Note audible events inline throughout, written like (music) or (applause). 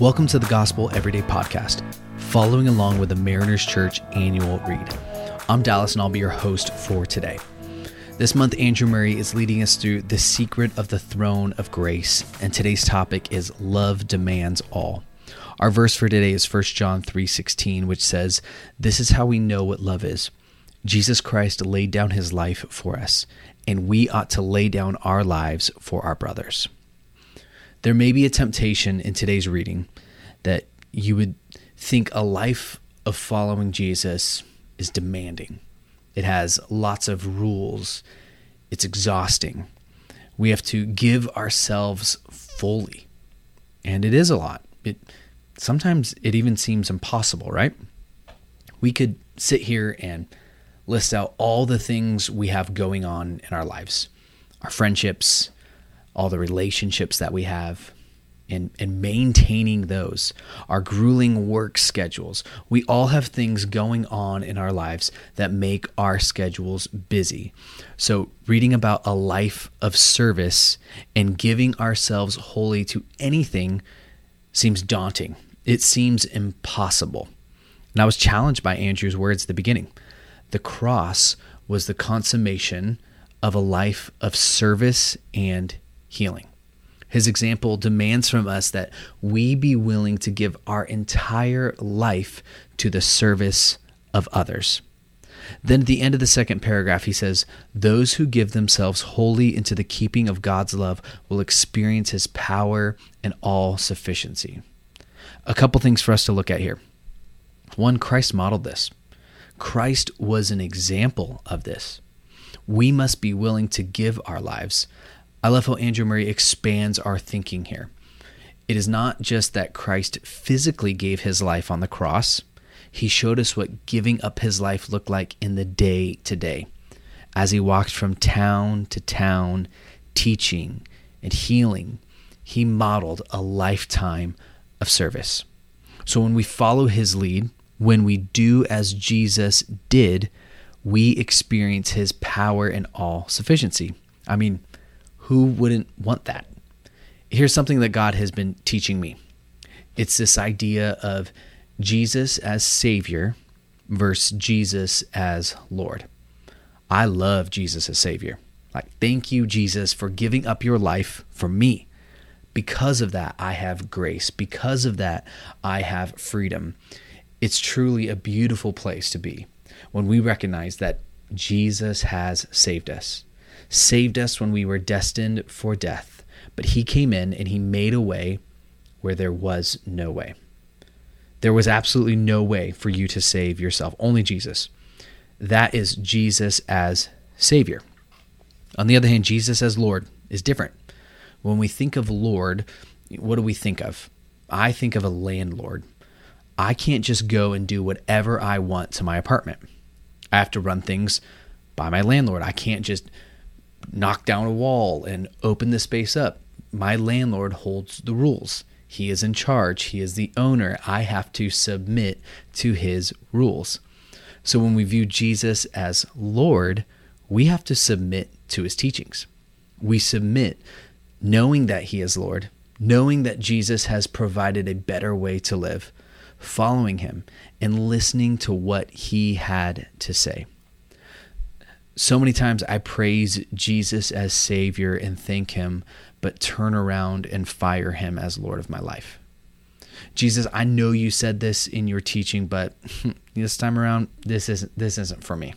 Welcome to the Gospel Everyday Podcast, following along with the Mariners Church annual read. I'm Dallas and I'll be your host for today. This month, Andrew Murray is leading us through The Secret of the Throne of Grace, and today's topic is Love Demands All. Our verse for today is 1 John 3:16, which says, "This is how we know what love is. Jesus Christ laid down his life for us, and we ought to lay down our lives for our brothers." There may be a temptation in today's reading that you would think a life of following Jesus is demanding. It has lots of rules. It's exhausting. We have to give ourselves fully. And it is a lot. It sometimes it even seems impossible, right? We could sit here and list out all the things we have going on in our lives. Our friendships, all the relationships that we have and, and maintaining those, our grueling work schedules. We all have things going on in our lives that make our schedules busy. So, reading about a life of service and giving ourselves wholly to anything seems daunting. It seems impossible. And I was challenged by Andrew's words at the beginning. The cross was the consummation of a life of service and healing. His example demands from us that we be willing to give our entire life to the service of others. Then at the end of the second paragraph, he says, Those who give themselves wholly into the keeping of God's love will experience his power and all sufficiency. A couple things for us to look at here. One, Christ modeled this. Christ was an example of this. We must be willing to give our lives I love how Andrew Murray expands our thinking here. It is not just that Christ physically gave his life on the cross, he showed us what giving up his life looked like in the day to day. As he walked from town to town, teaching and healing, he modeled a lifetime of service. So when we follow his lead, when we do as Jesus did, we experience his power and all sufficiency. I mean, who wouldn't want that? Here's something that God has been teaching me it's this idea of Jesus as Savior versus Jesus as Lord. I love Jesus as Savior. Like, thank you, Jesus, for giving up your life for me. Because of that, I have grace. Because of that, I have freedom. It's truly a beautiful place to be when we recognize that Jesus has saved us saved us when we were destined for death. But he came in and he made a way where there was no way. There was absolutely no way for you to save yourself, only Jesus. That is Jesus as Savior. On the other hand, Jesus as Lord is different. When we think of Lord, what do we think of? I think of a landlord. I can't just go and do whatever I want to my apartment. I have to run things by my landlord. I can't just knock down a wall and open the space up. My landlord holds the rules. He is in charge. He is the owner. I have to submit to his rules. So when we view Jesus as Lord, we have to submit to his teachings. We submit knowing that he is Lord, knowing that Jesus has provided a better way to live, following him, and listening to what he had to say so many times I praise Jesus as Savior and thank Him, but turn around and fire Him as Lord of my life. Jesus, I know you said this in your teaching, but (laughs) this time around, this isn't this isn't for me.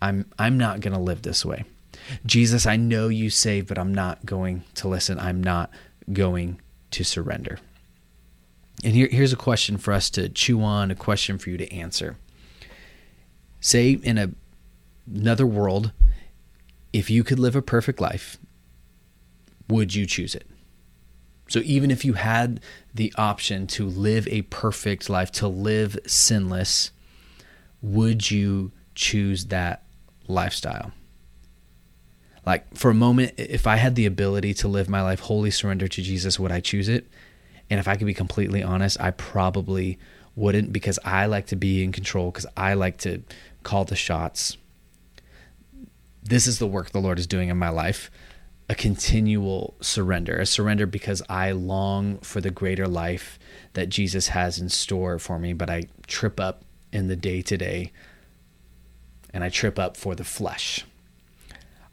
I'm I'm not gonna live this way. Jesus, I know you save, but I'm not going to listen. I'm not going to surrender. And here, here's a question for us to chew on, a question for you to answer. Say in a another world, if you could live a perfect life, would you choose it? So even if you had the option to live a perfect life, to live sinless, would you choose that lifestyle? Like for a moment, if I had the ability to live my life wholly surrendered to Jesus, would I choose it? And if I could be completely honest, I probably wouldn't because I like to be in control, because I like to call the shots this is the work the Lord is doing in my life. a continual surrender, a surrender because I long for the greater life that Jesus has in store for me, but I trip up in the day to day and I trip up for the flesh.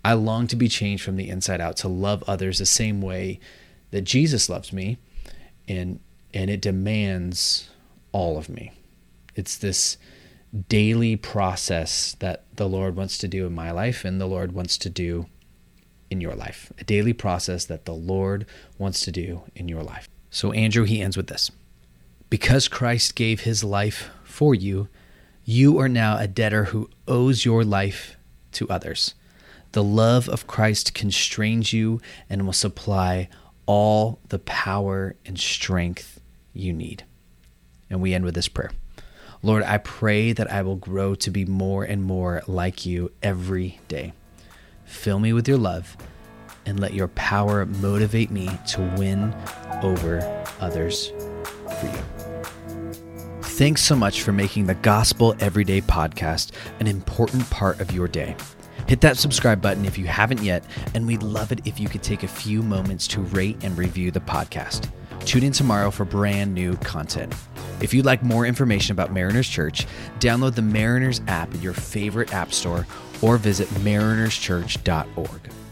I long to be changed from the inside out, to love others the same way that Jesus loves me, and and it demands all of me. It's this daily process that the Lord wants to do in my life and the Lord wants to do in your life. A daily process that the Lord wants to do in your life. So Andrew he ends with this. Because Christ gave his life for you, you are now a debtor who owes your life to others. The love of Christ constrains you and will supply all the power and strength you need. And we end with this prayer Lord, I pray that I will grow to be more and more like you every day. Fill me with your love and let your power motivate me to win over others for you. Thanks so much for making the Gospel Everyday podcast an important part of your day. Hit that subscribe button if you haven't yet, and we'd love it if you could take a few moments to rate and review the podcast. Tune in tomorrow for brand new content. If you'd like more information about Mariners Church, download the Mariners app in your favorite app store or visit marinerschurch.org.